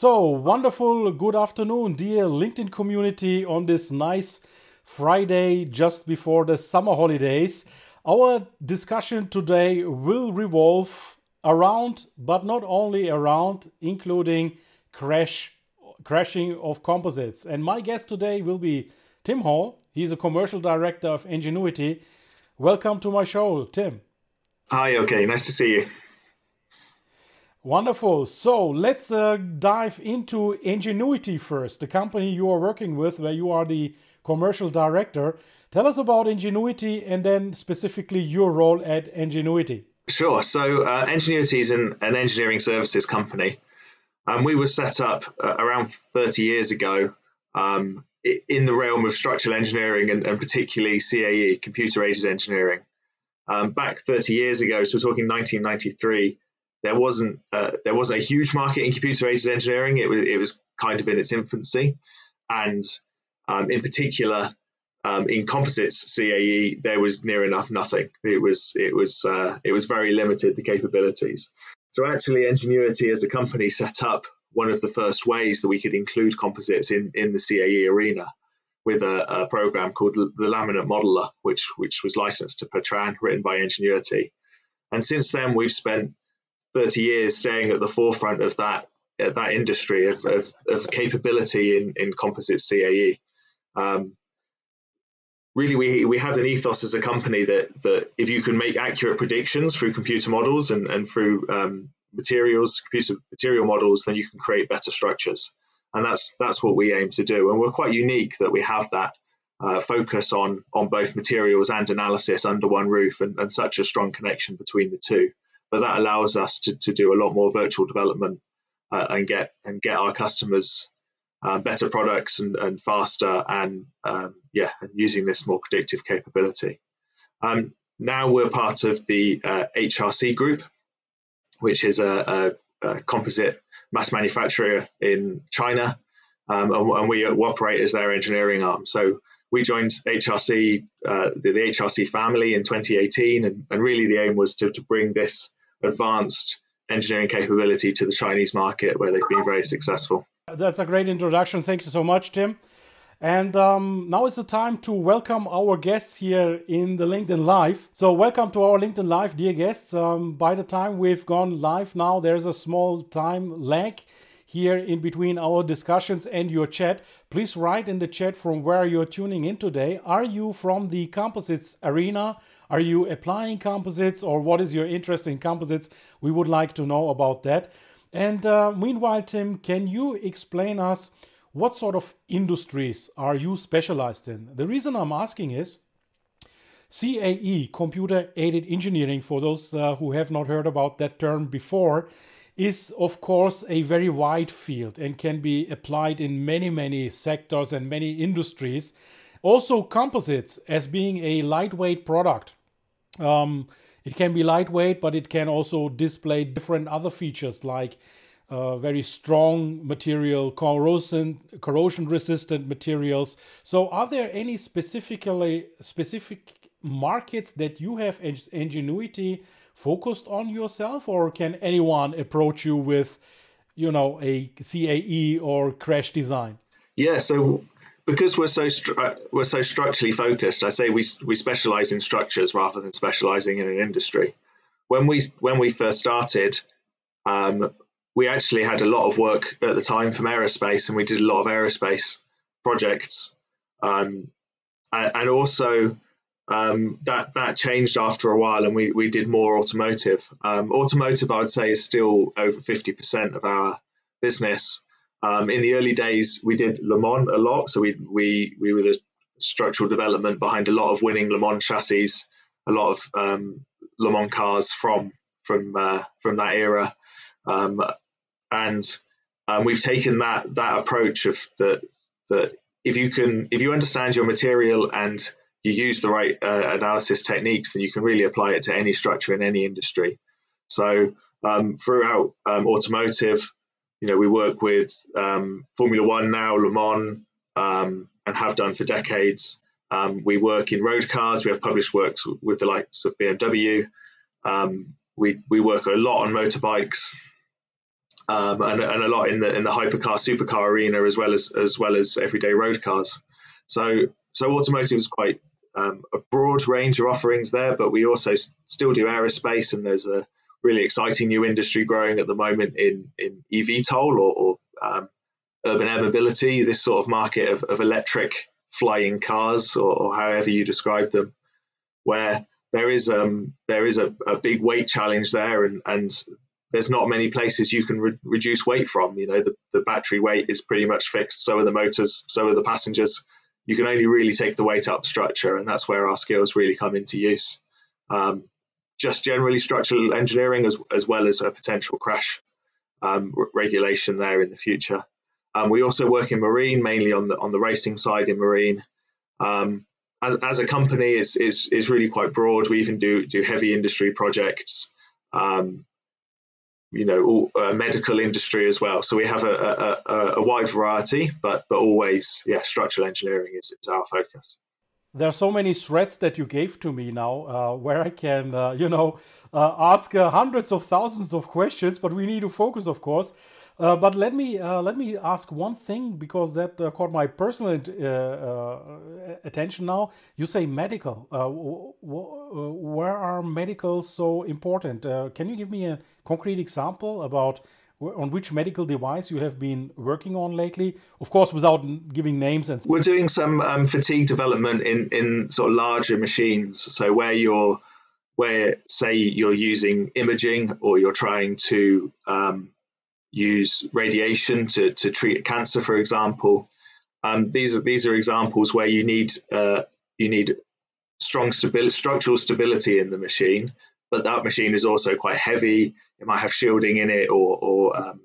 So, wonderful good afternoon, dear LinkedIn community, on this nice Friday just before the summer holidays. Our discussion today will revolve around, but not only around, including crash crashing of composites. And my guest today will be Tim Hall. He's a commercial director of Engenuity. Welcome to my show, Tim. Hi, Ilkay, nice to see you. Wonderful. So let's uh, dive into Engenuity first, the company you are working with, where you are the commercial director. Tell us about Engenuity and then specifically your role at Engenuity. Sure. So, uh, Engenuity is an, an, engineering services company. Um, we were set up uh, around 30 years ago um, in the realm of structural engineering and, and particularly CAE, computer aided engineering. Um, back 30 years ago, so we're talking 1993 there wasn't uh, there wasn't a huge market in computer aided engineering. It was it was kind of in its infancy, and um, in particular um, in composites CAE there was near enough nothing. It was it was uh, it was very limited the capabilities. So actually, Engenuity as a company set up one of the first ways that we could include composites in in the CAE arena with a, a program called the Laminate Modeler, which which was licensed to Patran, written by Engenuity. And since then, we've spent 30 years staying at the forefront of that uh, that industry of, of, of, capability in, in composite CAE. Um, really, we, we have an ethos as a company that, that if you can make accurate predictions through computer models and, and through um, materials, computer material models, then you can create better structures. And that's that's what we aim to do. And we're quite unique that we have that uh, focus on on both materials and analysis under one roof and, and such a strong connection between the two but that allows us to, to do a lot more virtual development uh, and get and get our customers uh, better products and, and faster and um, yeah and using this more predictive capability. Um, now we're part of the uh, HRC group which is a, a, a, composite mass manufacturer in China um, and, and, we operate as their engineering arm. So we joined HRC, uh, the, the, HRC family in 2018, and, and, really the aim was to, to bring this advanced engineering capability to the Chinese market where they've been very successful. That's a great introduction. Thank you so much, Tim. And um, now is the time to welcome our guests here in the LinkedIn Live. So, welcome to our LinkedIn Live, dear guests. Um, by the time we've gone live now, there's a small time lag here in between our discussions and your chat. Please write in the chat from where you're tuning in today. Are you from the composites arena? Are you applying composites or what is your interest in composites? We would like to know about that. And uh, meanwhile, Tim, can you explain us what sort of industries are you specialized in? The reason I'm asking is CAE, computer aided engineering, for those uh, who have not heard about that term before, is of course a very wide field and can be applied in many, many sectors and many industries. Also, composites as being a lightweight product um, it can be lightweight, but it can also display different other features like uh, very strong material, corrosion, corrosion resistant materials. So, are there any specifically specific markets that you have Engenuity focused on yourself, or can anyone approach you with, you know, a CAE or crash design? Yeah, so because we're so stru- uh, we're so structurally focused, I say we we specialize in structures rather than specializing in an industry. When we when we first started, um, we actually had a lot of work at the time from aerospace, and we did a lot of aerospace projects, um, and also um, that that changed after a while, and we we did more automotive. Um, automotive, I would say, is still over fifty percent of our business. Um, in the early days, we did Le Mans a lot, so we we we were the structural development behind a lot of winning Le Mans chassis, a lot of um, Le Mans cars from from uh, from that era. Um, and um, we've taken that that approach of that that if you can if you understand your material and you use the right uh, analysis techniques, then you can really apply it to any structure in any industry. So um, throughout um, automotive, you know, we work with um, Formula One now, Le Mans, um, and have done for decades. Um, we work in road cars. We have published works with the likes of BMW. Um, we we work a lot on motorbikes. Um, and, and, a lot in the in the hypercar supercar arena as well as as well as everyday road cars. So so automotive is quite um, a broad range of offerings there, but we also still do aerospace, and there's a really exciting new industry growing at the moment in in eVTOL or, or um, urban air mobility. This sort of market of, of electric flying cars, or, or, however you describe them, where there is um there is a, a big weight challenge there, and and there's not many places you can re- reduce weight from. You know, the, the battery weight is pretty much fixed. So are the motors. So are the passengers. You can only really take the weight up the structure, and that's where our skills really come into use. Um, just generally structural engineering, as as well as a potential crash um, regulation there in the future. Um, we also work in marine, mainly on the on the racing side in marine. Um, as, as a company, it's, it's, it's really quite broad. We even do do heavy industry projects. Um, you know, all, uh, medical industry as well. So we have a, a, a, wide variety, but but always, yeah, structural engineering is, is our focus. There are so many threads that you gave to me now, uh, where I can, uh, you know, uh, ask uh, hundreds of thousands of questions. But we need to focus, of course. Uh, but let me uh, let me ask one thing because that caught my personal attention. Now you say medical. where are medicals so important? can you give me a concrete example about on which medical device you have been working on lately? Of course, without giving names and. We're doing some um, fatigue development in in sort of larger machines. So where you're where say you're using imaging or you're trying to um, use radiation to, to treat cancer, for example. Um, these are these are examples where you need uh, you need strong stability, structural stability in the machine, but that machine is also quite heavy. It might have shielding in it, or, or um,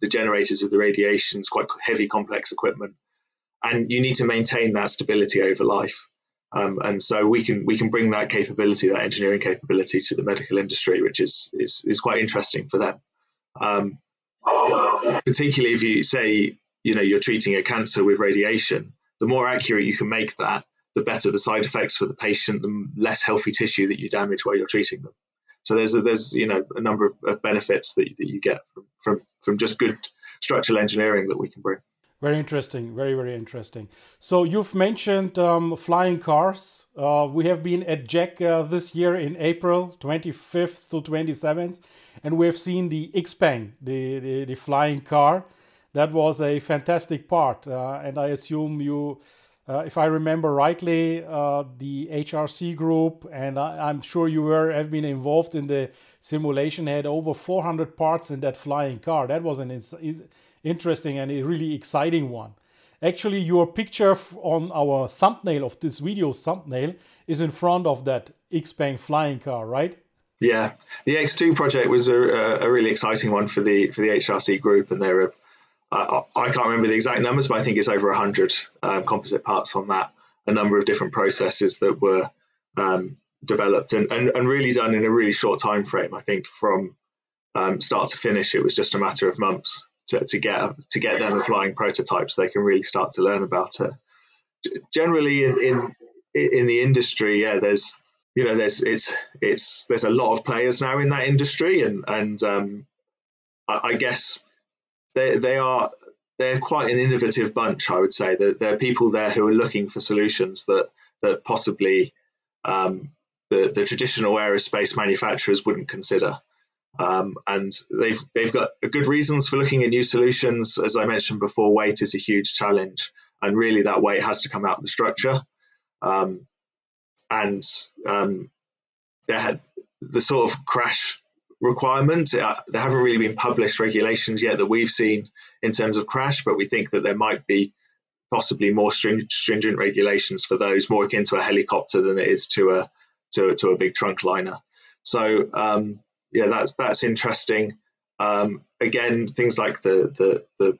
the generators of the radiation is quite heavy, complex equipment, and you need to maintain that stability over life. Um, and so we can we can bring that capability, that engineering capability, to the medical industry, which is is, is quite interesting for them. Um, particularly if you say, you know, you're treating a cancer with radiation, the more accurate you can make that, the better the side effects for the patient, the less healthy tissue that you damage while you're treating them. So there's a, there's you know a number of, of benefits that, that you get from, from from just good structural engineering that we can bring. Very interesting, very very interesting. So you've mentioned um, flying cars. Uh, we have been at JEC uh, this year in April 25th to 27th, and we have seen the Xpeng, the, the, the flying car. That was a fantastic part, uh, and I assume you. Uh, if I remember rightly, uh, the HRC group, and I, am sure you were have been involved in the simulation, had over 400 parts in that flying car. That was an interesting and a really exciting one. Actually, your picture on our thumbnail of this video thumbnail is in front of that Xpeng flying car, right? Yeah, the X2 project was a, a really exciting one for the for the HRC group, and there are uh, I can't remember the exact numbers, but I think it's over hundred um, composite parts on that. A number of different processes that were um, developed and, and, and really done in a really short time frame. I think from um, start to finish, it was just a matter of months to, to get to get them flying prototypes. They can really start to learn about it. Generally, in in, in the industry, yeah, there's you know there's it's it's there's a lot of players now in that industry, and and um, I, I guess they they are they're quite an innovative bunch. I would say that there are people there who are looking for solutions that that possibly um, the the traditional aerospace manufacturers wouldn't consider. Um, and they've they've got good reasons for looking at new solutions. As I mentioned before, weight is a huge challenge, and really that weight has to come out of the structure. Um, and um, had the sort of crash requirement. Uh, there haven't really been published regulations yet that we've seen in terms of crash, but we think that there might be possibly more stringent, stringent regulations for those, more akin to a helicopter than it is to a to, to a big trunk liner. So um, yeah, that's that's interesting. Um, again, things like the the the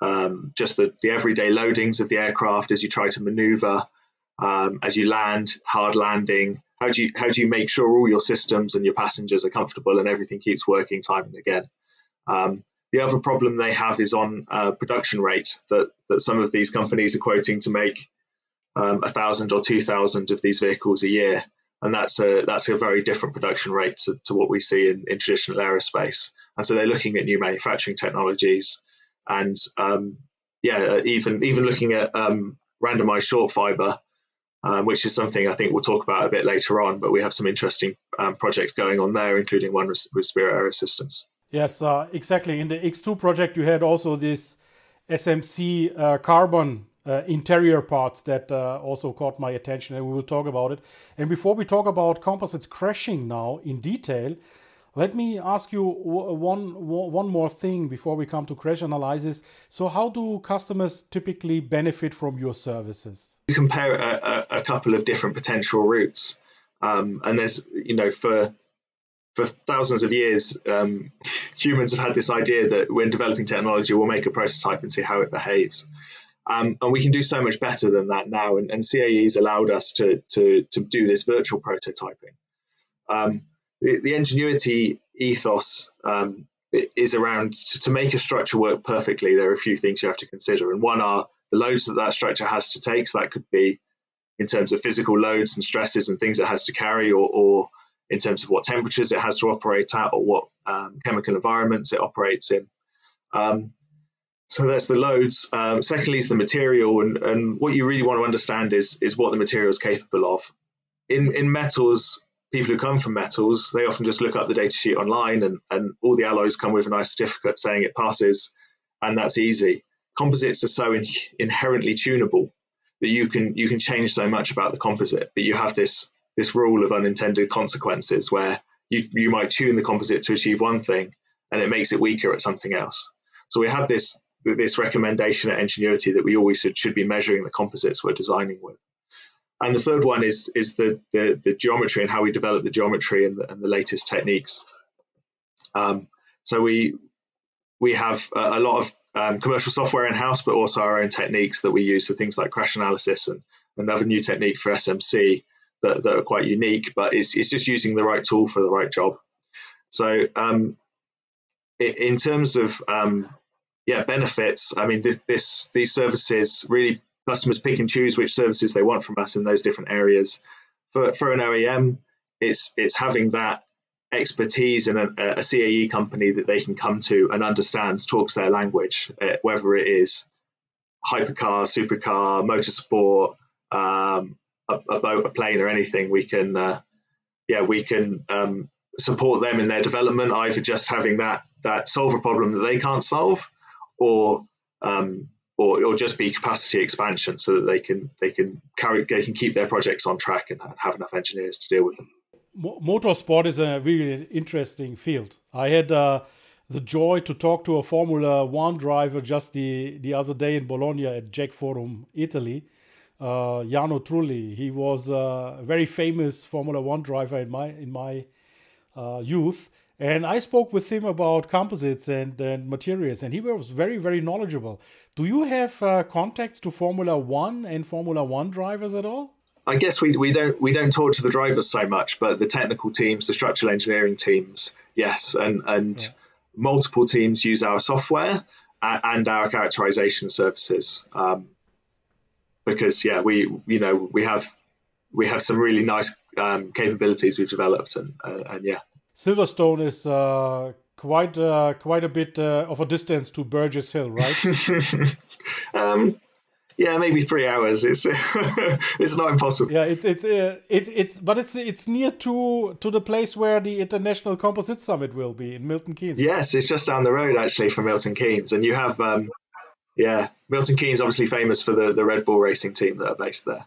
um, just the, the everyday loadings of the aircraft as you try to maneuver, um, as you land, hard landing. How do you how do you make sure all your systems and your passengers are comfortable and everything keeps working time and again? Um, the other problem they have is on uh, production rate that that some of these companies are quoting to make um, a thousand or two thousand of these vehicles a year, and that's a that's a very different production rate to, to what we see in, in traditional aerospace. And so they're looking at new manufacturing technologies, and um, yeah, even even looking at um, randomized short fiber, um, which is something I think we'll talk about a bit later on. But we have some interesting um, projects going on there, including one with, with Spirit Aerosystems. Yes, uh, exactly. In the X2 project, you had also this SMC uh, carbon uh, interior parts that uh, also caught my attention, and we will talk about it. And before we talk about composites crashing now in detail, let me ask you one one more thing before we come to crash analysis. So, how do customers typically benefit from your services? You compare a, a, a couple of different potential routes, um, and there's you know for for thousands of years, um, humans have had this idea that when developing technology, we'll make a prototype and see how it behaves. Um, and we can do so much better than that now. And, and CAE's allowed us to, to, to do this virtual prototyping. Um, the, the, Engenuity ethos um, is around to, to, make a structure work perfectly. There are a few things you have to consider. And one are the loads that that structure has to take. So that could be in terms of physical loads and stresses and things it has to carry, or, or in terms of what temperatures it has to operate at, or what um, chemical environments it operates in. Um, so that's the loads. Um, secondly, is the material, and, and what you really want to understand is is what the material is capable of. In in metals, people who come from metals, they often just look up the data sheet online, and and all the alloys come with a nice certificate saying it passes, and that's easy. Composites are so in, inherently tunable that you can you can change so much about the composite, but you have this this rule of unintended consequences where you you might tune the composite to achieve one thing, and it makes it weaker at something else. So we have this this recommendation at Engenuity that we always should, should be measuring the composites we're designing with. And the third one is is the the, the geometry and how we develop the geometry and the, and the latest techniques. Um, so we we have a, a lot of um, commercial software in house, but also our own techniques that we use for things like crash analysis and another new technique for SMC that, that are quite unique. But it's it's just using the right tool for the right job. So um, in terms of um, yeah, benefits. I mean, this, this these services really customers pick and choose which services they want from us in those different areas. For for an OEM, it's it's having that expertise in a, a CAE company that they can come to and understands, talks their language, uh, whether it is hypercar, supercar, motorsport, um, a, a, boat, a plane, or anything. We can, uh, yeah, we can um, support them in their development, either just having that that solve a problem that they can't solve, or um, or, or just be capacity expansion so that they can they can carry they can keep their projects on track and have enough engineers to deal with them. Motorsport is a really interesting field. I had uh, the joy to talk to a Formula One driver just the the other day in Bologna at JEC Forum, Italy. Uh, Jarno Trulli. He was a very famous Formula One driver in my in my uh, youth, and I spoke with him about composites and, and materials, and he was very, very knowledgeable. Do you have uh, contacts to Formula One and Formula One drivers at all? I guess we, we don't we don't talk to the drivers so much, but the technical teams, the structural engineering teams, yes, and and yeah. multiple teams use our software and our characterization services um, because yeah, we you know we have we have some really nice um, capabilities we've developed, and uh, and yeah, Silverstone is uh, quite uh, quite a bit uh, of a distance to Burgess Hill, right? um, yeah, maybe three hours. It's it's not impossible. Yeah, it's it's uh, it's it's but it's it's near to to the place where the International Composite Summit will be in Milton Keynes. Yes, it's just down the road actually from Milton Keynes, and you have um, yeah, Milton Keynes obviously famous for the the Red Bull racing team that are based there.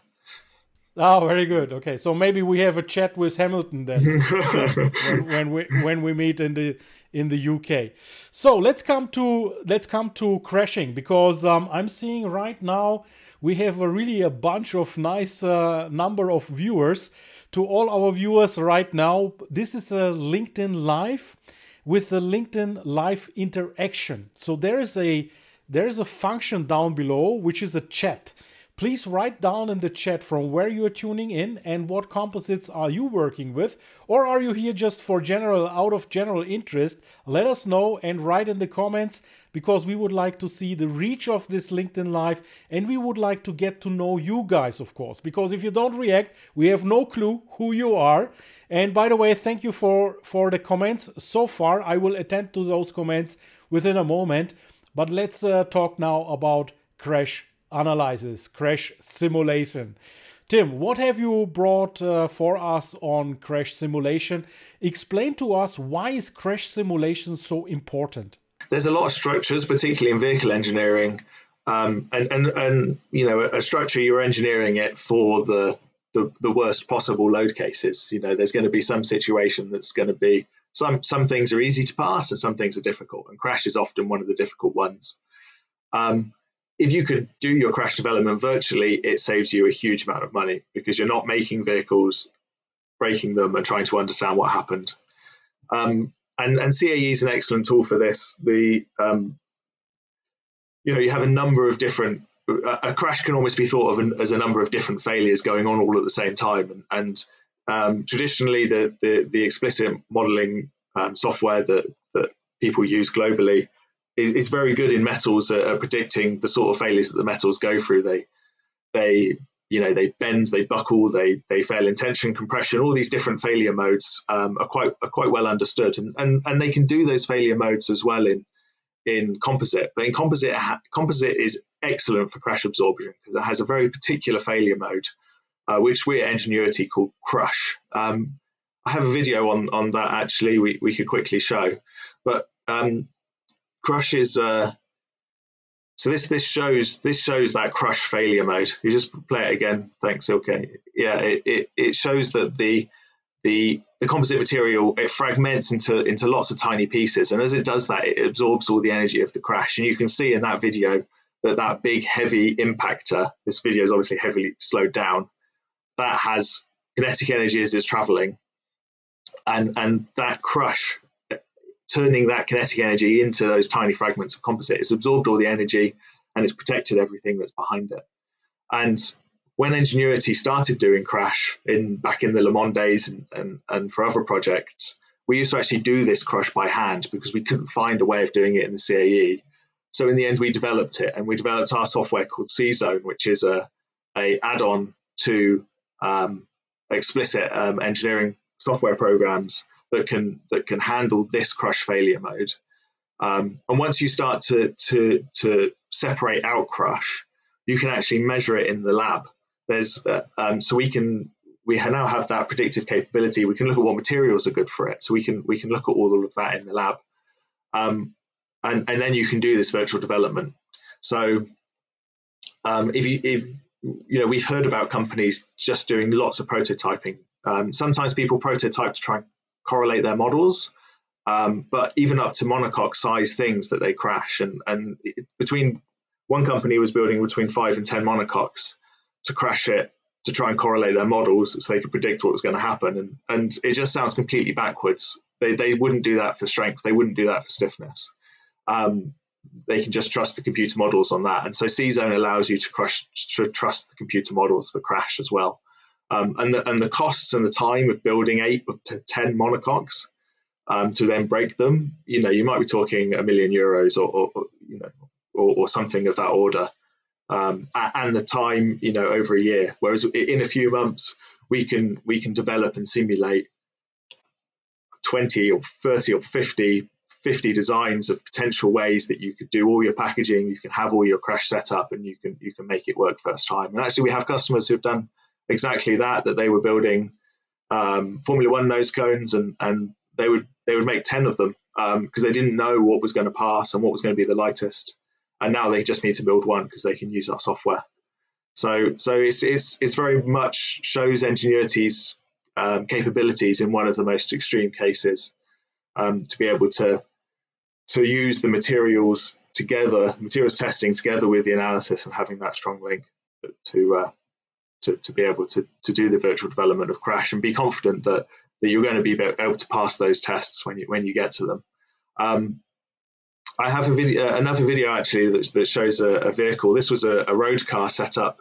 Oh, very good. Okay, so maybe we have a chat with Hamilton then when, when, we when we meet in the in the UK. So let's come to let's come to crashing because um, I'm seeing right now we have a really a bunch of nice uh, number of viewers. To all our viewers right now, this is a LinkedIn Live. with the LinkedIn live interaction. So there is a there is a function down below which is a chat. Please write down in the chat from where you are tuning in and what composites are you working with, or are you here just for general, out of general interest? Let us know and write in the comments because we would like to see the reach of this LinkedIn Live and we would like to get to know you guys, of course. Because if you don't react, we have no clue who you are. And by the way, thank you for, for the comments so far. I will attend to those comments within a moment. But let's uh, talk now about Crash analysis, crash simulation. Tim, what have you brought uh, for us on crash simulation? Explain to us why is crash simulation so important? There's a lot of structures, particularly in vehicle engineering, um, and, and and you know a structure you're engineering it for the, the the worst possible load cases. You know, there's going to be some situation that's going to be some some things are easy to pass and some things are difficult, and crash is often one of the difficult ones. Um, if you could do your crash development virtually, it saves you a huge amount of money because you're not making vehicles, breaking them, and trying to understand what happened. Um, and, and CAE is an excellent tool for this. The um, you know you have a number of different. A crash can almost be thought of as a number of different failures going on all at the same time. And, and um, traditionally, the, the, the explicit modeling um, software that that people use globally is, very good in metals at, predicting the sort of failures that the metals go through. They they you know they bend, they buckle, they they fail in tension, compression. All these different failure modes um, are quite are quite well understood, and, and and they can do those failure modes as well in in composite. But in composite, composite is excellent for crash absorption because it has a very particular failure mode, uh, which we at Engenuity call crush. Um, I have a video on on that actually. We we could quickly show, but um, Crush is uh, so this this shows this shows that crush failure mode. You just play it again. Thanks. Okay. Yeah. It, it, it shows that the the the composite material it fragments into into lots of tiny pieces, and as it does that, it absorbs all the energy of the crash. And you can see in that video that that big heavy impactor. This video is obviously heavily slowed down. That has kinetic energy as it's traveling, and and that crush turning that kinetic energy into those tiny fragments of composite. It's absorbed all the energy and it's protected everything that's behind it. And when Engenuity started doing Crash in back in the Le Mans days and, and, and for other projects, we used to actually do this crush by hand because we couldn't find a way of doing it in the CAE. So in the end, we developed it, and we developed our software called CZone, which is a, a add-on to um, explicit um, engineering software programs that can that can handle this crush failure mode. Um, and once you start to to to separate out crush, you can actually measure it in the lab. There's uh, um, so we can we now have that predictive capability. We can look at what materials are good for it. So we can we can look at all of that in the lab, um, and and then you can do this virtual development. So um, if you if you know we've heard about companies just doing lots of prototyping. Um, sometimes people prototype to try and correlate their models. Um, but even up to monocoque size things that they crash, and and between one company was building between five and ten monocoques to crash it to try and correlate their models so they could predict what was going to happen, and and it just sounds completely backwards. They they wouldn't do that for strength. They wouldn't do that for stiffness. Um, they can just trust the computer models on that, and so CZone allows you to, crush, to trust the computer models for crash as well. Um, and, the, and the costs and the time of building eight to 10 monocoques um, to then break them, you know, you might be talking a million euros or, or, or you know, or, or, something of that order. Um, and the time, you know, over a year. Whereas in a few months, we can we can develop and simulate 20 or 30 or 50 50 designs of potential ways that you could do all your packaging, you can have all your crash set up, and you can you can make it work first time. And actually, we have customers who've done exactly that that they were building um, Formula One nose cones and and they would they would make ten of them because um, they didn't know what was going to pass and what was going to be the lightest, and now they just need to build one because they can use our software. So so it's it's it's very much shows Engenuity's um, capabilities in one of the most extreme cases um, to be able to to use the materials together, materials testing together with the analysis and having that strong link to uh, to, to be able to, to do the virtual development of Crash and be confident that, that you're going to be able to pass those tests when you when you get to them. Um, I have a video, uh, another video actually that, that shows a, a, vehicle. This was a, a road car setup,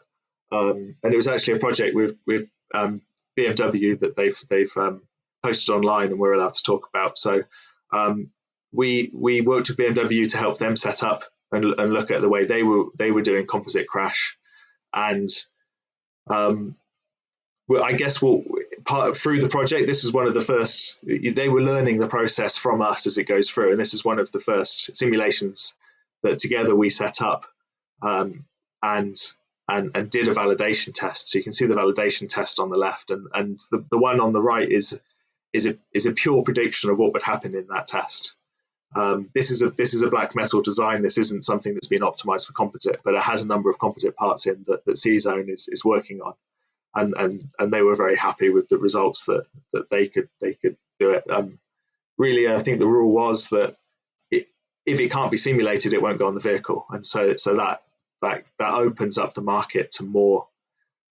um, and it was actually a project with with um, BMW that they've they've um, posted online and we're allowed to talk about. So um, we we worked with BMW to help them set up and, and look at the way they were they were doing composite crash, and um, well, I guess we'll, part through the project, this is one of the first. They were learning the process from us as it goes through, and this is one of the first simulations that together we set up um, and and and did a validation test. So you can see the validation test on the left, and and the, the one on the right is is a is a pure prediction of what would happen in that test. Um, this is a this is a black metal design. This isn't something that's been optimized for composite, but it has a number of composite parts in that, that CZone is, is working on, and, and and they were very happy with the results that that they could they could do it. Um, really, I think the rule was that it, if it can't be simulated, it won't go on the vehicle, and so so that that that opens up the market to more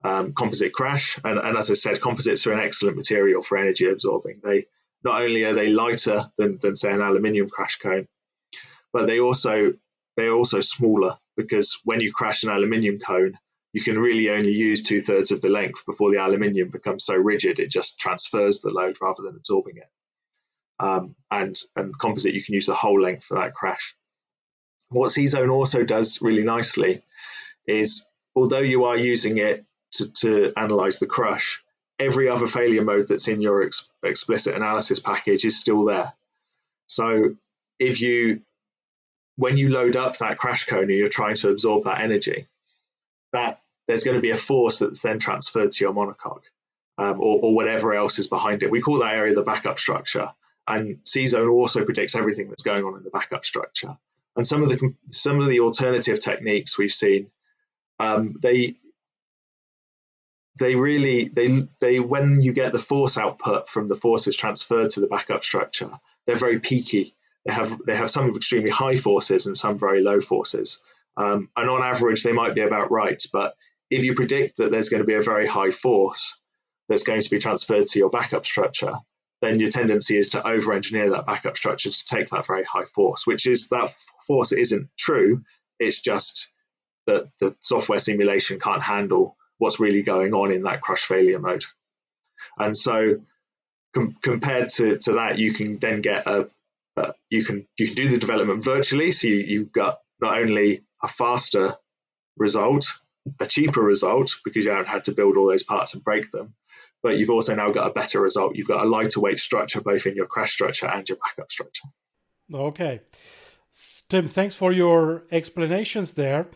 um, composite crash. And, and as I said, composites are an excellent material for energy absorbing. They not only are they lighter than, than say an aluminium crash cone, but they also they're also smaller because when you crash an aluminium cone, you can really only use two thirds of the length before the aluminium becomes so rigid it just transfers the load rather than absorbing it. Um, and and composite you can use the whole length for that crash. What C-Zone also does really nicely is although you are using it to, to analyze the crush, every other failure mode that's in your ex- explicit analysis package is still there. So if you, when you load up that crash cone and you're trying to absorb that energy, that there's going to be a force that's then transferred to your monocoque um, or, or, whatever else is behind it. We call that area the backup structure. And C-zone also predicts everything that's going on in the backup structure. And some of the some of the alternative techniques we've seen, um, they they really they they when you get the force output from the forces transferred to the backup structure, they're very peaky. They have they have some extremely high forces and some very low forces. Um, and on average, they might be about right. But if you predict that there's going to be a very high force that's going to be transferred to your backup structure, then your tendency is to over engineer that backup structure to take that very high force, which is that force isn't true. It's just that the software simulation can't handle what's really going on in that crush failure mode. And so com- compared to, to that, you can then get a, you can you can do the development virtually. So you, you've got not only a faster result, a cheaper result because you haven't had to build all those parts and break them, but you've also now got a better result. You've got a lighter weight structure both in your crash structure and your backup structure. Okay. Tim, thanks for your explanations there.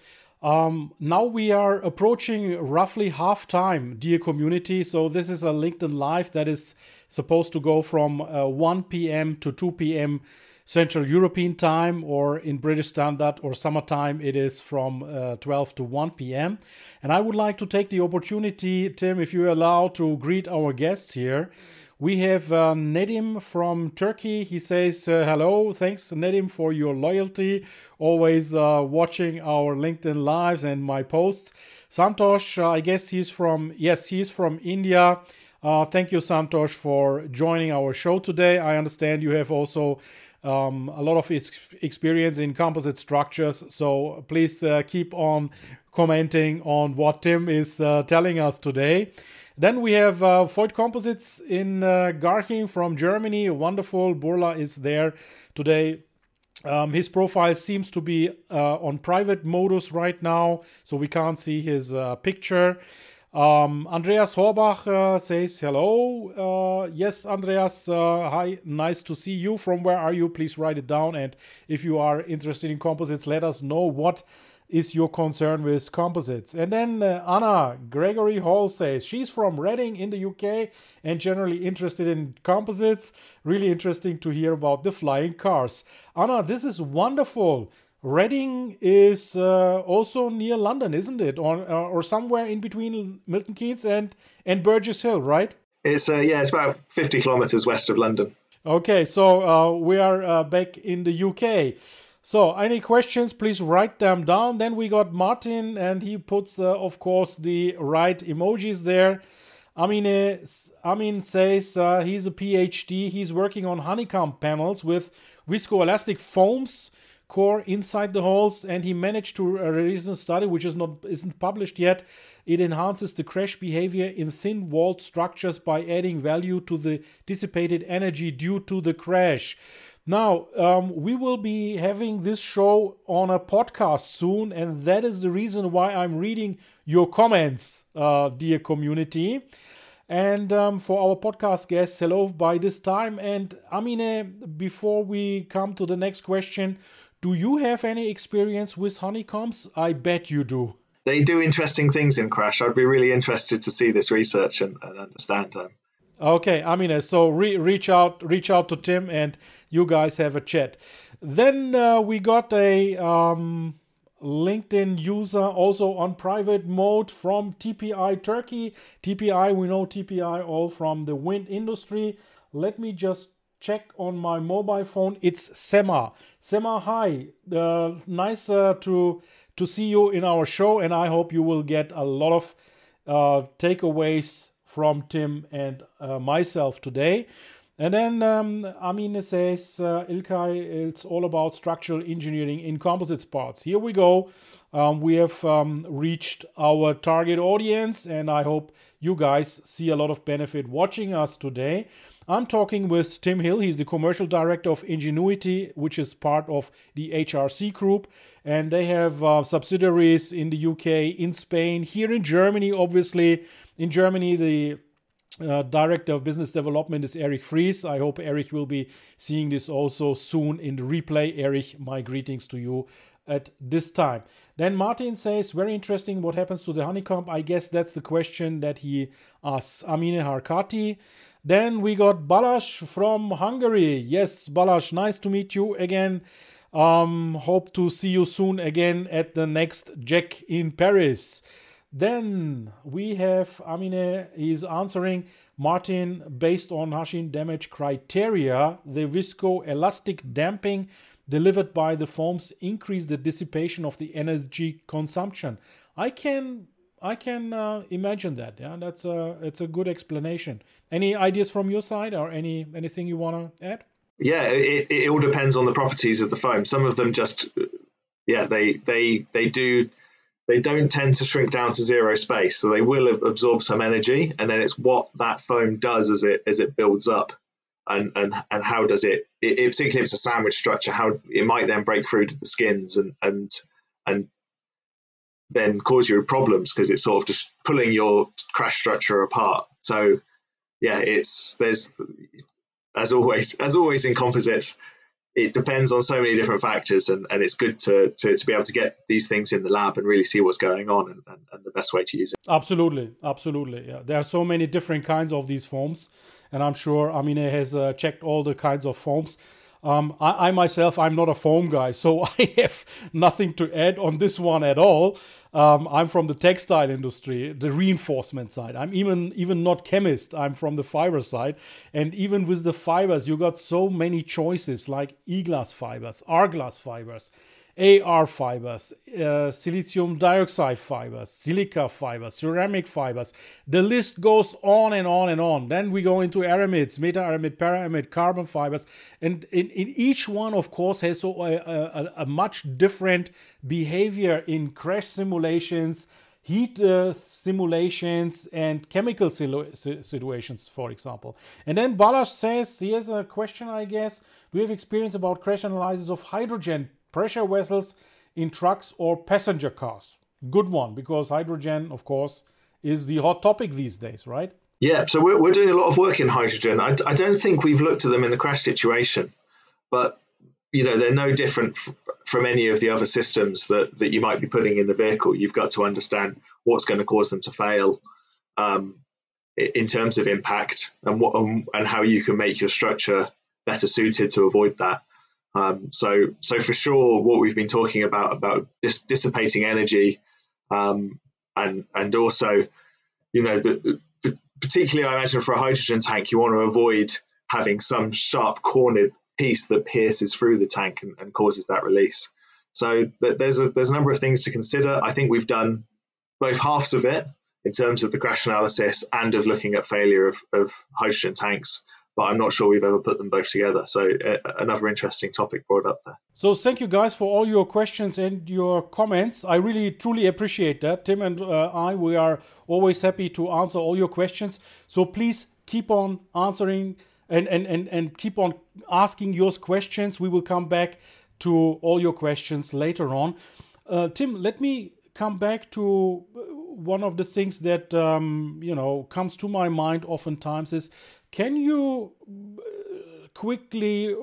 Um, now we are approaching roughly half time, dear community. So this is a LinkedIn Live that is supposed to go from uh, 1 p.m. to 2 p.m. Central European time, or in British Standard or summertime, it is from uh, 12 to 1 p.m. And I would like to take the opportunity, Tim, if you allow, to greet our guests here. We have uh, Nedim from Turkey. He says, uh, Hello, thanks, Nedim, for your loyalty, always uh, watching our LinkedIn lives and my posts. Santosh, uh, I guess he's from, yes, he's from India. Uh, thank you, Santosh, for joining our show today. I understand you have also um, a lot of ex- experience in composite structures, so please uh, keep on commenting on what Tim is telling us today. Then we have uh, Voigt Composites in uh, Garching from Germany. Wonderful. Burla is there today. Um, his profile seems to be uh, on private modus right now, so we can't see his uh, picture. Um, Andreas Horbach uh, says hello. Uh, yes, Andreas, uh, hi, nice to see you. From where are you? Please write it down. And if you are interested in composites, let us know what is your concern with composites? And then uh, Anna Gregory Hall says she's from Reading in the UK and generally interested in composites. Really interesting to hear about the flying cars. Anna, this is wonderful. Reading is uh, also near London, isn't it? Or, uh, or somewhere in between Milton Keynes and, and Burgess Hill, right? It's uh, yeah, it's about 50 kilometers west of London. Okay, so uh, we are uh, back in the UK. So, any questions, please write them down. Then we got Martin, and he puts, uh, of course, the right emojis there. Uh, Amine says uh, he's a PhD. He's working on honeycomb panels with viscoelastic foams core inside the holes, and he managed to release a study which is not isn't published yet. It enhances the crash behavior in thin-walled structures by adding value to the dissipated energy due to the crash. Now, um, we will be having this show on a podcast soon, and that is the reason why I'm reading your comments, uh, dear community. And um, for our podcast guests, hello by this time. And Amine, before we come to the next question, do you have any experience with honeycombs? I bet you do. They do interesting things in Crash. I'd be really interested to see this research and, and understand them. Okay, Amine. So re- reach out, reach out to Tim, and you guys have a chat. Then uh, we got a um, LinkedIn user also on private mode from TPI Turkey. TPI, we know TPI all from the wind industry. Let me just check on my mobile phone. It's Sema. Sema, hi. Uh, nice uh, to to see you in our show, and I hope you will get a lot of uh, takeaways from Tim and uh, myself today. And then um, Amine says, uh, Ilkay, it's all about structural engineering in composites parts. Here we go. Um, we have um, reached our target audience, and I hope you guys see a lot of benefit watching us today. I'm talking with Tim Hill. He's the commercial director of Engenuity, which is part of the HRC group. And they have uh, subsidiaries in the UK, in Spain, here in Germany, obviously. In Germany, the uh, director of business development is Eric Fries. I hope Eric will be seeing this also soon in the replay. Eric, my greetings to you at this time. Then Martin says, very interesting what happens to the honeycomb. I guess that's the question that he asks Amine Harkati. Then we got Balázs from Hungary. Yes, Balázs, nice to meet you again. Um, hope to see you soon again at the next JEC in Paris. Then we have Amine is answering Martin based on Hashin damage criteria. The viscoelastic damping delivered by the foams increase the dissipation of the energy consumption. I can I can uh, imagine that. Yeah, that's a it's a good explanation. Any ideas from your side, or any anything you want to add? Yeah, it, it all depends on the properties of the foam. Some of them just, yeah, they they they do they don't tend to shrink down to zero space, so they will absorb some energy, and then it's what that foam does as it as it builds up, and and and how does it, it, it particularly if it's a sandwich structure, how it might then break through to the skins and and and then cause you problems because it's sort of just pulling your crash structure apart. So yeah, it's there's as always as always in composites, it depends on so many different factors and, and it's good to, to, to be able to get these things in the lab and really see what's going on and, and, and the best way to use it. Absolutely, absolutely. Yeah, there are so many different kinds of these foams, and I'm sure Amine has uh, checked all the kinds of foams. Um, I, I, myself, I'm not a foam guy, so I have nothing to add on this one at all. Um, I'm from the textile industry, the reinforcement side. I'm even even not chemist. I'm from the fiber side, and even with the fibers, you got so many choices like e-glass fibers, R-glass fibers. AR fibers, uh, silicium dioxide fibers, silica fibers, ceramic fibers. The list goes on and on and on. Then we go into aramids, meta aramid, para-aramid, carbon fibers. And in, in each one, of course, has a, a, a much different behavior in crash simulations, heat uh, simulations and chemical situations, for example. And then Balázs says, here's a question, I guess. Do you have experience about crash analysis of hydrogen pressure vessels in trucks or passenger cars. Good one, because hydrogen, of course, is the hot topic these days, right? Yeah, so we're, we're doing a lot of work in hydrogen. I, I don't think we've looked at them in the crash situation, but you know they're no different f- from any of the other systems that, that you might be putting in the vehicle. You've got to understand what's going to cause them to fail um, in terms of impact and what um, and how you can make your structure better suited to avoid that. Um, so, so for sure, what we've been talking about about dis- dissipating energy, um, and and also, you know, the, particularly I imagine for a hydrogen tank, you want to avoid having some sharp cornered piece that pierces through the tank and, and causes that release. So there's a there's a number of things to consider. I think we've done both halves of it in terms of the crash analysis and of looking at failure of, of hydrogen tanks. But I'm not sure we've ever put them both together. So uh, another interesting topic brought up there. So thank you guys for all your questions and your comments. I really truly appreciate that. Tim and uh, I, we are always happy to answer all your questions. So please keep on answering and, and, and, and keep on asking your questions. We will come back to all your questions later on. Uh, Tim, let me come back to one of the things that um, you know comes to my mind oftentimes is can you uh, quickly uh,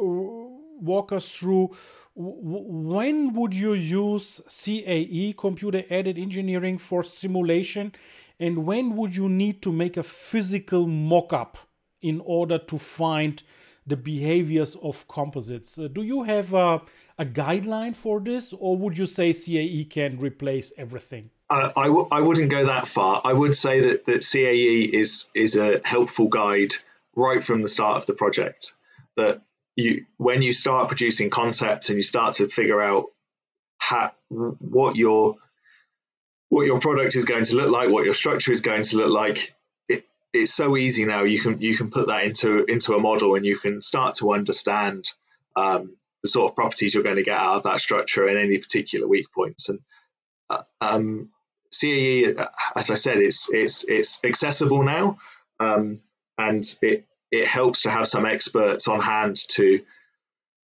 walk us through when would you use CAE, computer aided engineering, for simulation, and when would you need to make a physical mock-up in order to find the behaviors of composites? Uh, do you have a, a guideline for this, or would you say CAE can replace everything? Uh, I w- I wouldn't go that far. I would say that, that CAE is is a helpful guide right from the start of the project. That you when you start producing concepts and you start to figure out how, what your what your product is going to look like, what your structure is going to look like, it, it's so easy now. You can you can put that into into a model and you can start to understand um, the sort of properties you're going to get out of that structure and any particular weak points. And uh, um, CAE, as I said, it's it's it's accessible now, um, and it it helps to have some experts on hand to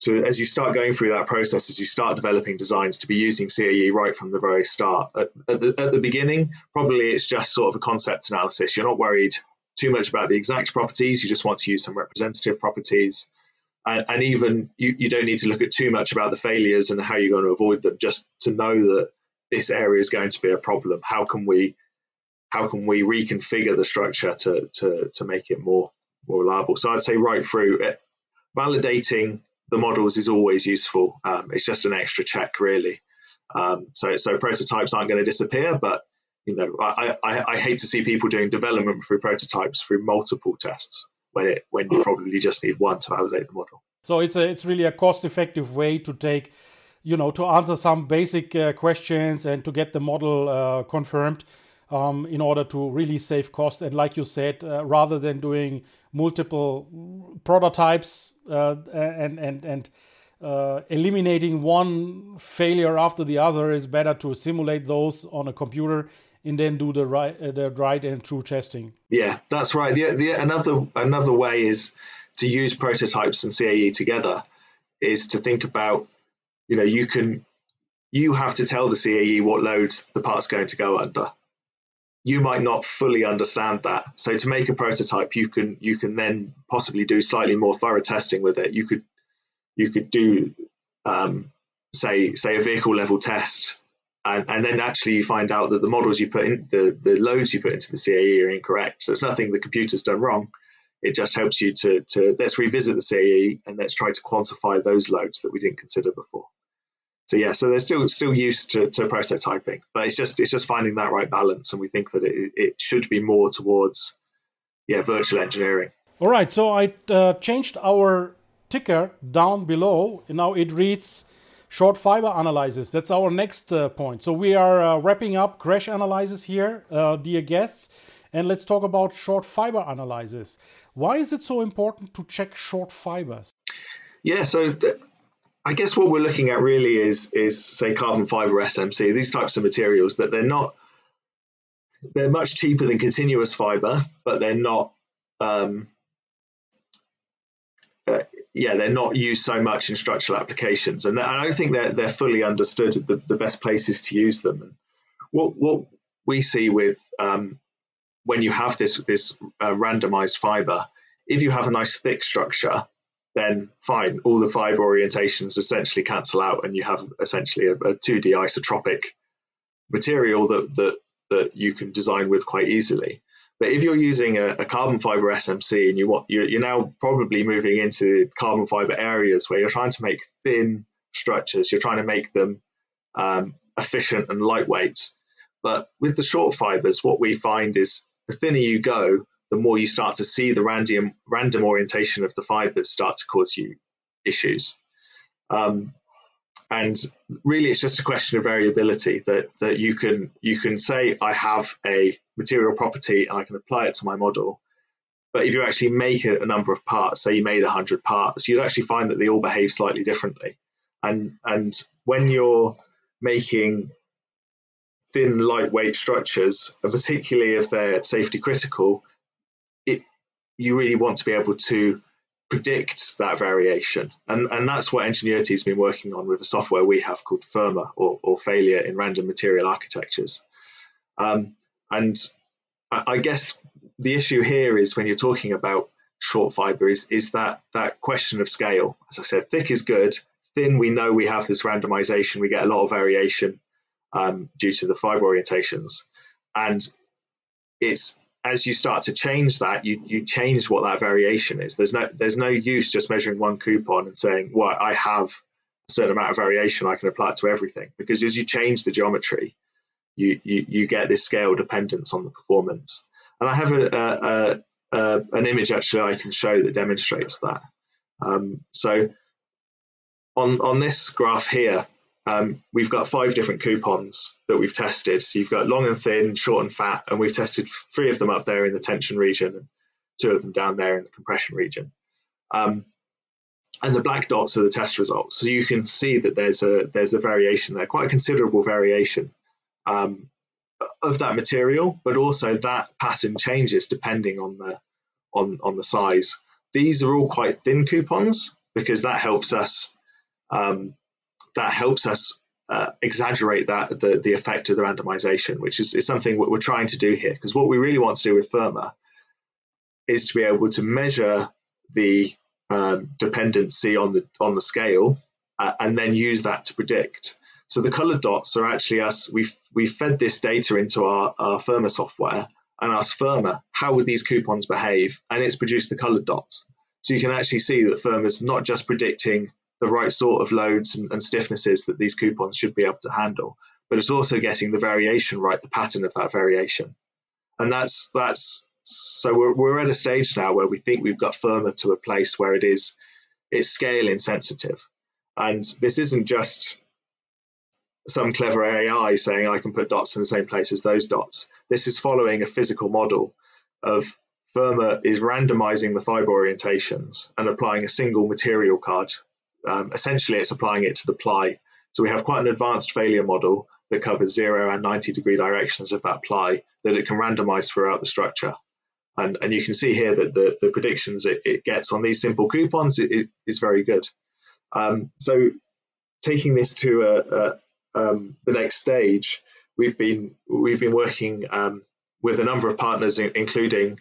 to as you start going through that process, as you start developing designs, to be using CAE right from the very start. At, at, the, at the beginning, probably it's just sort of a concept analysis. You're not worried too much about the exact properties. You just want to use some representative properties and, and even you, you don't need to look at too much about the failures and how you're going to avoid them just to know that this area is going to be a problem how can we how can we reconfigure the structure to to to make it more more reliable so i'd say right through it, validating the models is always useful um, it's just an extra check really um, so so prototypes aren't going to disappear but you know I, I, I hate to see people doing development through prototypes through multiple tests when it when you probably just need one to validate the model. So it's a it's really a cost effective way to take, you know, to answer some basic uh, questions and to get the model uh, confirmed. Um, in order to really save cost, and like you said, uh, rather than doing multiple prototypes uh, and and and uh, eliminating one failure after the other, is better to simulate those on a computer and then do the right uh, the right and true testing. Yeah, that's right. The, the another another way is to use prototypes and CAE together is to think about you know you can you have to tell the CAE what loads the part's going to go under. You might not fully understand that. So to make a prototype, you can you can then possibly do slightly more thorough testing with it. You could you could do um, say say a vehicle level test and, and, then actually you find out that the models you put in the, the loads you put into the CAE are incorrect. So it's nothing the computer's done wrong. It just helps you to, to let's revisit the CAE and let's try to quantify those loads that we didn't consider before. So yeah, so they're still still used to, to prototyping, but it's just it's just finding that right balance, and we think that it, it should be more towards yeah virtual engineering. All right, so I uh, changed our ticker down below, and now it reads short fiber analysis. That's our next uh, point. So we are uh, wrapping up crash analysis here, uh, dear guests, and let's talk about short fiber analysis. Why is it so important to check short fibers? Yeah, so th- I guess what we're looking at really is is say carbon fiber SMC. These types of materials that they're not they're much cheaper than continuous fiber, but they're not um, uh, yeah, they're not used so much in structural applications, and I don't think they're they're fully understood the, the best places to use them. And what what we see with um, when you have this this uh, randomized fiber, if you have a nice thick structure, then fine, all the fiber orientations essentially cancel out, and you have essentially a, a 2D isotropic material that that that you can design with quite easily. But if you're using a, a carbon fiber SMC and you want you're, you're, now probably moving into carbon fiber areas where you're trying to make thin structures, you're trying to make them um, efficient and lightweight. But with the short fibers, what we find is the thinner you go, the more you start to see the random random orientation of the fibers start to cause you issues. Um, and really it's just a question of variability that that you can you can say I have a material property and I can apply it to my model But if you actually make a, a number of parts, say you made 100 parts, you'd actually find that they all behave slightly differently. And, and when you're making thin, lightweight structures, and particularly if they're safety critical, it you really want to be able to predict that variation. And, and that's what Engenuity has been working on with a software we have called FIRMA or, or Failure in Random Material Architectures. Um, and I, I guess the issue here is when you're talking about short fiber is, is that, that question of scale. As I said, thick is good. Thin, we know we have this randomization. We get a lot of variation um, due to the fiber orientations. And it's as you start to change that, you you change what that variation is. There's no there's no use just measuring one coupon and saying, well, I have a certain amount of variation, I can apply it to everything. Because as you change the geometry, you you, you get this scale dependence on the performance. And I have a, a, a, an image actually I can show that demonstrates that. Um, so on on this graph here, um, we've got five different coupons that we've tested. So you've got long and thin, short and fat, and we've tested three of them up there in the tension region and two of them down there in the compression region. Um, and the black dots are the test results. So you can see that there's a there's a variation there, quite a considerable variation um, of that material, but also that pattern changes depending on the on on the size. These are all quite thin coupons because that helps us um, that helps us uh, exaggerate that the, the effect of the randomization, which is, is something we're trying to do here. Because what we really want to do with Firma is to be able to measure the um, dependency on the on the scale uh, and then use that to predict. So the colored dots are actually us. We've we fed this data into our, our Firma software and asked Firma how would these coupons behave, and it's produced the colored dots. So you can actually see that Firma's not just predicting the right sort of loads and, and stiffnesses that these coupons should be able to handle. But it's also getting the variation right, the pattern of that variation. And that's that's so we're, we're at a stage now where we think we've got Firma to a place where it is it's scale insensitive. And this isn't just some clever AI saying I can put dots in the same place as those dots. This is following a physical model of Firma is randomizing the fiber orientations and applying a single material card um, essentially it's applying it to the ply. So we have quite an advanced failure model that covers zero and 90 degree directions of that ply that it can randomize throughout the structure. And, and you can see here that the, the predictions it, it gets on these simple coupons it, it is very good. Um, so taking this to a, a, um, the next stage, we've been we've been working um, with a number of partners, including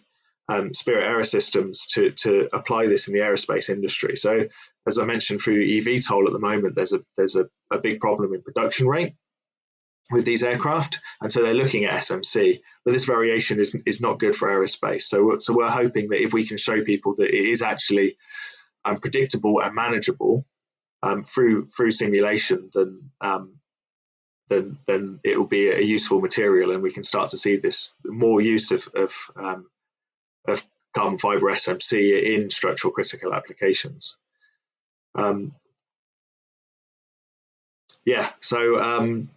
um, Spirit Aerosystems to, to apply this in the aerospace industry. So, as I mentioned through eVTOL at the moment, there's a there's a, a big problem in production rate with these aircraft, and so they're looking at SMC. But this variation is is not good for aerospace. So, so we're hoping that if we can show people that it is actually um, predictable and manageable um, through through simulation, then um, then then it will be a useful material, and we can start to see this more use of, of um, of carbon fiber SMC in structural critical applications. Um, yeah, so um,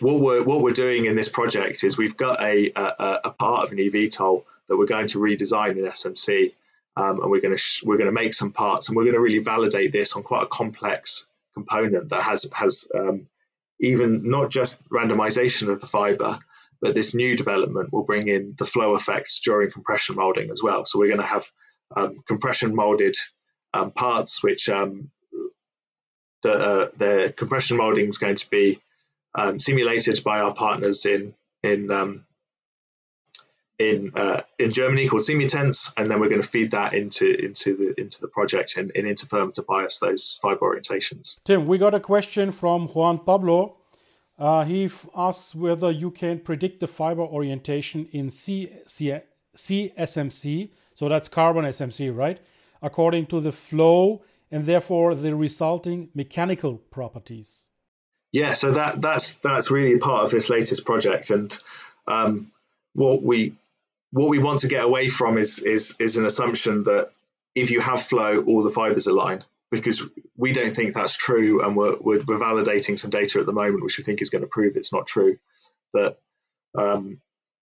what we're what we're doing in this project is we've got a, a, a part of an eVTOL that we're going to redesign in SMC, um, and we're going to we're going to make some parts, and we're going to really validate this on quite a complex component that has has um, even not just randomization of the fiber, but this new development will bring in the flow effects during compression molding as well. So we're going to have um, compression molded um, parts, which um, the, uh, the compression molding is going to be um, simulated by our partners in in um, in uh, in Germany called Simutence, and then we're going to feed that into into the into the project and, and into Firma to bias those fiber orientations. Tim, we got a question from Juan Pablo. Uh, he f- asks whether you can predict the fiber orientation in C- C- CSMC, so that's carbon SMC, right? According to the flow and therefore the resulting mechanical properties. Yeah, so that that's that's really part of this latest project, and um, what we what we want to get away from is is is an assumption that if you have flow, all the fibers align because we don't think that's true, and we're, we're, validating some data at the moment, which we think is going to prove it's not true. That um,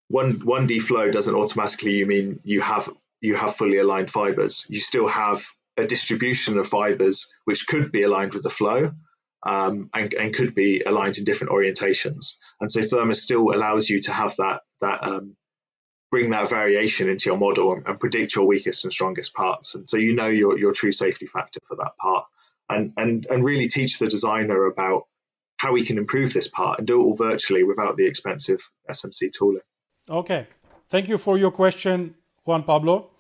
one one D flow doesn't automatically you mean you have you have fully aligned fibers. You still have a distribution of fibers which could be aligned with the flow um, and, and, could be aligned in different orientations. And so Firma's still allows you to have that that um, bring that variation into your model and, and, predict your weakest and strongest parts. And so you know your your true safety factor for that part, and and and really teach the designer about how we can improve this part and do it all virtually without the expensive SMC tooling. Okay, thank you for your question, Juan Pablo.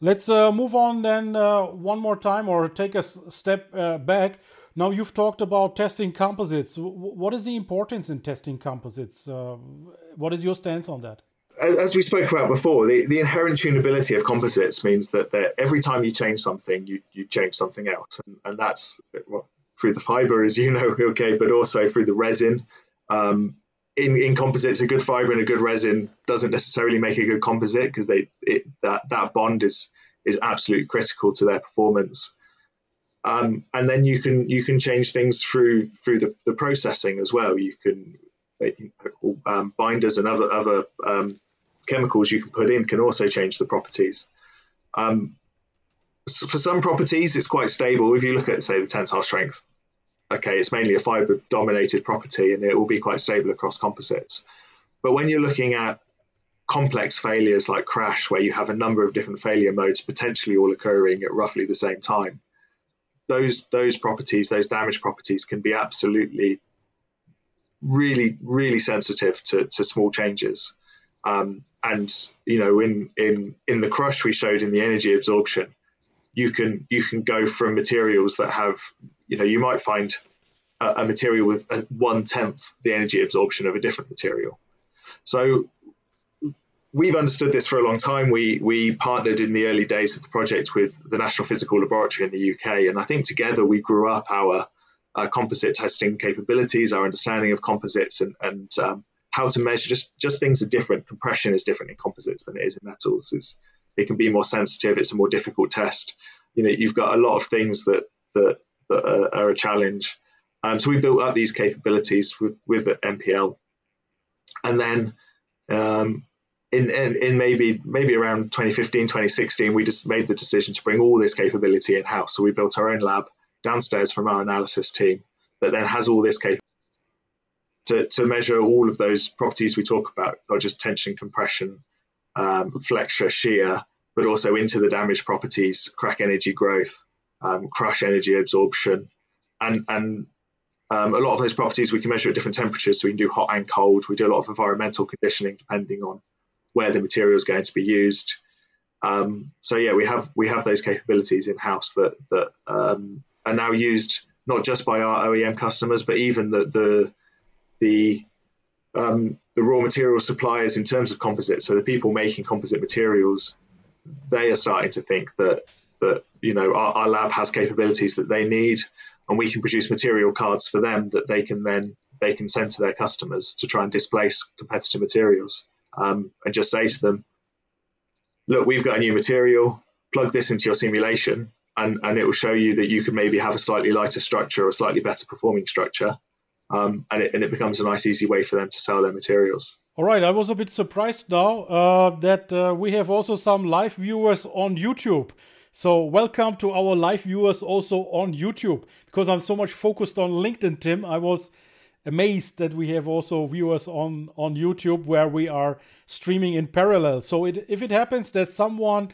Let's uh, move on then uh, one more time or take a step uh, back. Now, you've talked about testing composites. what is the importance in testing composites? Uh, what is your stance on that? As we spoke about before, the, the inherent tunability of composites means that every time you change something, you, you change something else. And, and that's well, through the fiber, as you know, okay, but also through the resin. Um, in, in composites, a good fiber and a good resin doesn't necessarily make a good composite because that that bond is is absolutely critical to their performance. Um, and then you can you can change things through through the, the processing as well. You can um, binders and other other um, chemicals you can put in can also change the properties. Um, for some properties, it's quite stable. If you look at say the tensile strength, okay, it's mainly a fiber dominated property and it will be quite stable across composites. But when you're looking at complex failures like crash, where you have a number of different failure modes potentially all occurring at roughly the same time, those those properties, those damage properties, can be absolutely really really sensitive to, to small changes. Um, and you know, in in in the crush we showed in the energy absorption, you can you can go from materials that have you know you might find a, a material with a one tenth the energy absorption of a different material. So we've understood this for a long time. We we partnered in the early days of the project with the National Physical Laboratory in the UK, and I think together we grew up our uh, composite testing capabilities, our understanding of composites, and and um, how to measure. Just just things are different. Compression is different in composites than it is in metals. It's it can be more sensitive. It's a more difficult test. You know, you've got a lot of things that that, that are, are a challenge. Um, so we built up these capabilities with with NPL, and then um, in, in, in maybe maybe around 2015, 2016, we just made the decision to bring all this capability in house. So we built our own lab downstairs from our analysis team that then has all this capability to, to measure all of those properties we talk about, not just tension, compression, um, flexure, shear, but also into the damage properties, crack energy growth, um, crush energy absorption, and and um, a lot of those properties we can measure at different temperatures. So we can do hot and cold. We do a lot of environmental conditioning depending on where the material is going to be used. Um, so yeah, we have we have those capabilities in house that that um, are now used not just by our OEM customers, but even the the the um, the raw material suppliers in terms of composites, so the people making composite materials, they are starting to think that that you know our, our, lab has capabilities that they need, and we can produce material cards for them that they can then they can send to their customers to try and displace competitive materials, um, and just say to them, look, we've got a new material, plug this into your simulation, and and it will show you that you can maybe have a slightly lighter structure or a slightly better performing structure um, and, it, and it becomes a nice, easy way for them to sell their materials. All right, I was a bit surprised now uh, that uh, we have also some live viewers on YouTube. So, welcome to our live viewers also on YouTube. Because I'm so much focused on LinkedIn, Tim, I was amazed that we have also viewers on on YouTube where we are streaming in parallel. So, it, if it happens that someone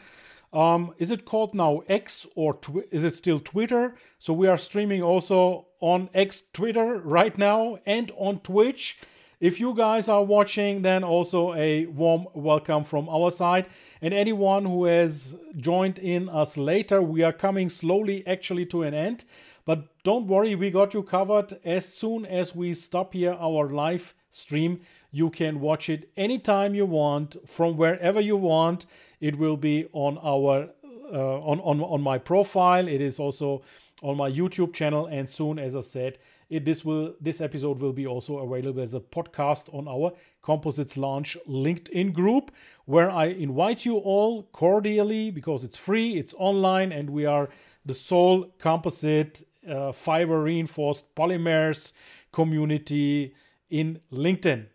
um, is it called now X or is it still Twitter? So we are streaming also on X Twitter right now and on Twitch. If you guys are watching, then also a warm welcome from our side. And anyone who has joined in us later, we are coming slowly actually to an end. But don't worry, we got you covered. As soon as we stop here our live stream, you can watch it anytime you want, from wherever you want. It will be on our uh, on, on on my profile. It is also on my YouTube channel, and soon, as I said, it, this will this episode will be also available as a podcast on our Composites Launch LinkedIn group, where I invite you all cordially because it's free, it's online, and we are the sole composite uh, fiber reinforced polymers community in LinkedIn.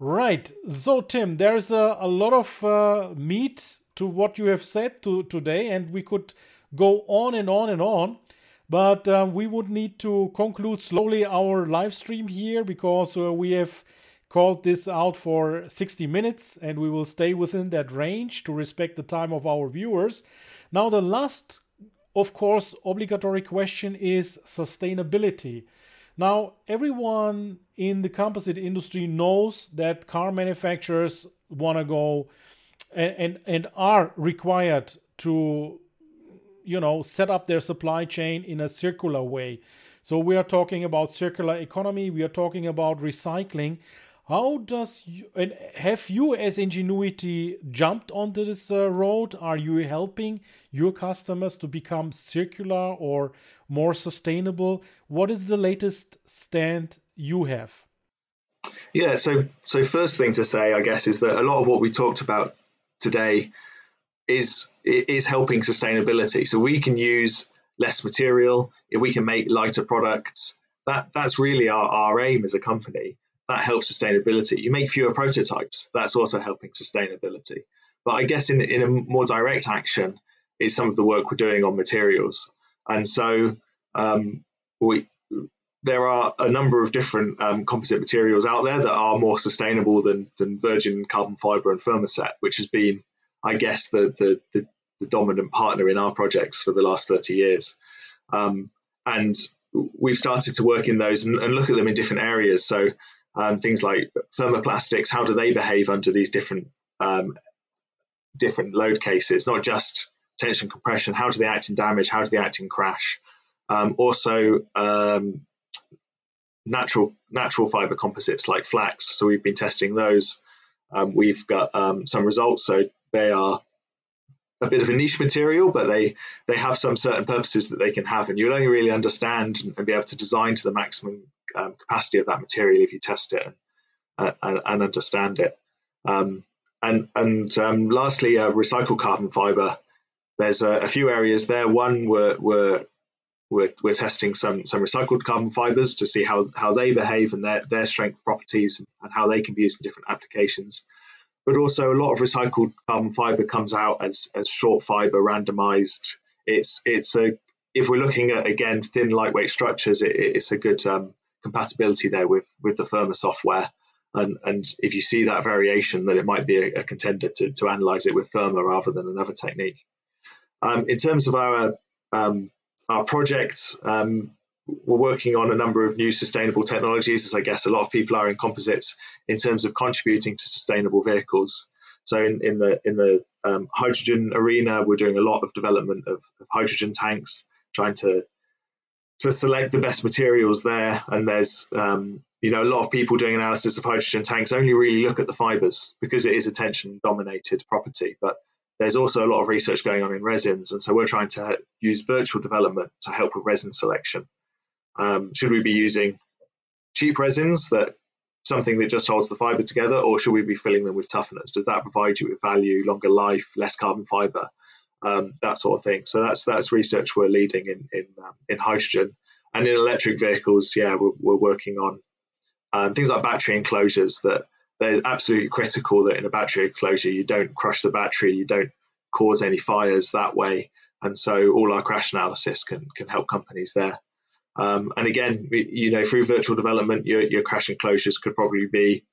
Right. So, Tim, there's a, a lot of uh, meat to what you have said to, today, and we could go on and on and on. But uh, we would need to conclude slowly our live stream here because uh, we have called this out for 60 minutes and we will stay within that range to respect the time of our viewers. Now, the last, of course, obligatory question is sustainability. Now, everyone in the composite industry knows that car manufacturers want to go and, and, and are required to you know set up their supply chain in a circular way. So we are talking about circular economy we are talking about recycling how does you and have you as Engenuity jumped onto this uh, road are you helping your customers to become circular or more sustainable what is the latest stand you have yeah so so first thing to say i guess is that a lot of what we talked about today is is helping sustainability. So we can use less material if we can make lighter products. That that's really our, our aim as a company. That helps sustainability. You make fewer prototypes. That's also helping sustainability. But I guess in in a more direct action is some of the work we're doing on materials. And so um, we there are a number of different um, composite materials out there that are more sustainable than, than virgin carbon fiber and thermoset, which has been I guess, the, the, the, the dominant partner in our projects for the last 30 years. Um, and we've started to work in those and, and, look at them in different areas. So um, things like thermoplastics, how do they behave under these different um, different load cases? Not just tension compression. How do they act in damage? How do they act in crash? Um, also, um, natural natural fiber composites like flax. So we've been testing those. Um, we've got um, some results. So they are a bit of a niche material, but they they have some certain purposes that they can have, and you'll only really understand and, be able to design to the maximum um, capacity of that material if you test it and, and, and understand it. Um, and and um, lastly, uh, recycled carbon fiber. There's a, a, few areas there. One we're, we're we're, we're testing some some recycled carbon fibers to see how how they behave and their their strength properties and how they can be used in different applications but also a lot of recycled carbon fiber comes out as, as short fiber randomized. It's it's a if we're looking at again thin lightweight structures, it, it's a good um, compatibility there with with the Firma software. And, and if you see that variation, then it might be a, a contender to, to analyze it with Firma rather than another technique. Um, in terms of our um, our projects, um, we're working on a number of new sustainable technologies, as I guess a lot of people are in composites, in terms of contributing to sustainable vehicles. So in, in the in the um, hydrogen arena, we're doing a lot of development of, of, hydrogen tanks, trying to to select the best materials there. And there's um, you know a lot of people doing analysis of hydrogen tanks only really look at the fibers because it is a tension dominated property, but there's also a lot of research going on in resins, and so we're trying to use virtual development to help with resin selection. Um, should we be using cheap resins that something that just holds the fiber together, or should we be filling them with tougheners? Does that provide you with value, longer life, less carbon fiber, um, that sort of thing? So that's that's research we're leading in in, um, in hydrogen and in electric vehicles. Yeah, we're, we're working on um, things like battery enclosures that they're absolutely critical that in a battery enclosure you don't crush the battery, you don't cause any fires that way, and so all our crash analysis can can help companies there. Um, and again, you know, through virtual development, your, your crash enclosures could probably be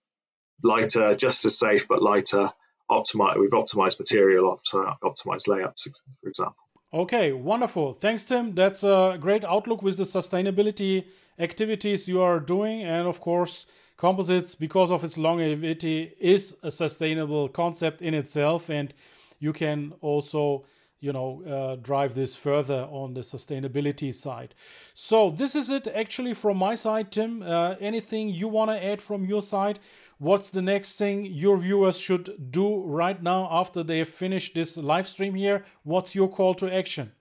lighter, just as safe, but lighter. Optimize, we've optimized material, optimized layouts, for example. Okay, wonderful. Thanks, Tim. That's a great outlook with the sustainability activities you are doing. And of course, composites, because of its longevity, is a sustainable concept in itself. And you can also you know uh, drive this further on the sustainability side. So this is it actually from my side tim. Uh, anything you want to add from your side? What's the next thing your viewers should do right now after they have finished this live stream here? What's your call to action?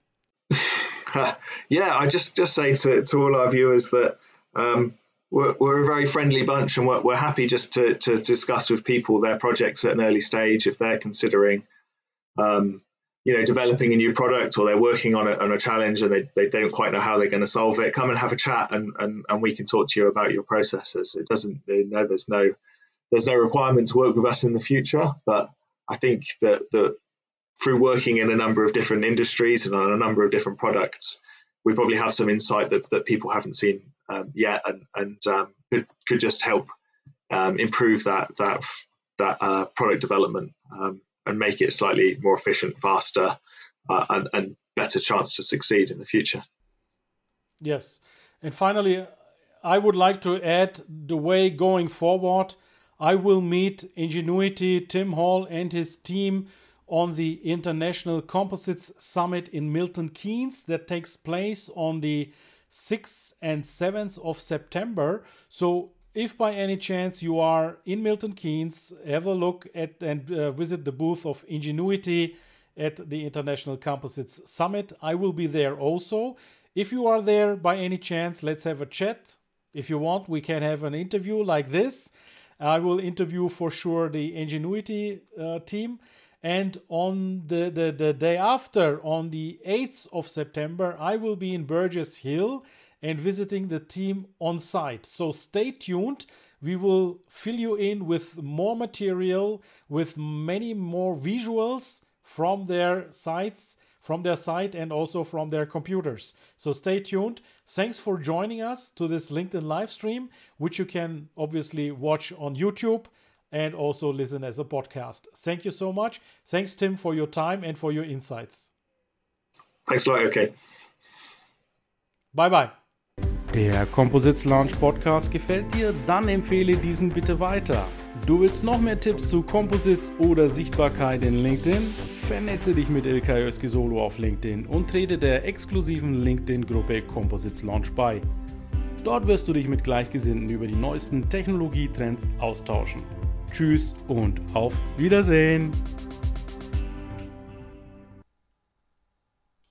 Yeah i just just say to, to all our viewers that um, we're, we're, a very friendly bunch and we're, we're happy just to, to discuss with people their projects at an early stage if they're considering um, you know developing a new product or they're working on a, on a challenge and they, they don't quite know how they're going to solve it come and have a chat and, and and we can talk to you about your processes. It doesn't you know there's no there's no requirement to work with us in the future but i think that that through working in a number of different industries and on a number of different products, we probably have some insight that, that people haven't seen um, yet and, and um, could, could just help um, improve that that that uh, product development. Um, and make it slightly more efficient, faster, uh, and, and better chance to succeed in the future. Yes, and finally, I would like to add the way going forward. I will meet Engenuity, Tim Hall, and his team on the International Composites Summit in Milton Keynes that takes place on the 6th and 7th of September. So if by any chance you are in Milton Keynes, have a look at and uh, visit the booth of Engenuity at the International Composites Summit. I will be there also. If you are there by any chance, let's have a chat. If you want, we can have an interview like this. I will interview for sure the Engenuity uh, team. And on the, the, the day after, on the 8th of September, I will be in Burgess Hill and visiting the team on site. So stay tuned. We will fill you in with more material, with many more visuals from their sites, from their site, and also from their computers. So stay tuned. Thanks for joining us to this LinkedIn live stream, which you can obviously watch on YouTube and also listen as a podcast. Thank you so much. Thanks, Tim, for your time and for your insights. Thanks a lot. Okay. Bye bye. Der Composites Launch Podcast gefällt dir? Dann empfehle diesen bitte weiter. Du willst noch mehr Tipps zu Composites oder Sichtbarkeit in LinkedIn? Vernetze dich mit Ilkay Özki auf LinkedIn und trete der exklusiven LinkedIn-Gruppe Composites Launch bei. Dort wirst du dich mit Gleichgesinnten über die neuesten Technologietrends austauschen. Tschüss und auf Wiedersehen!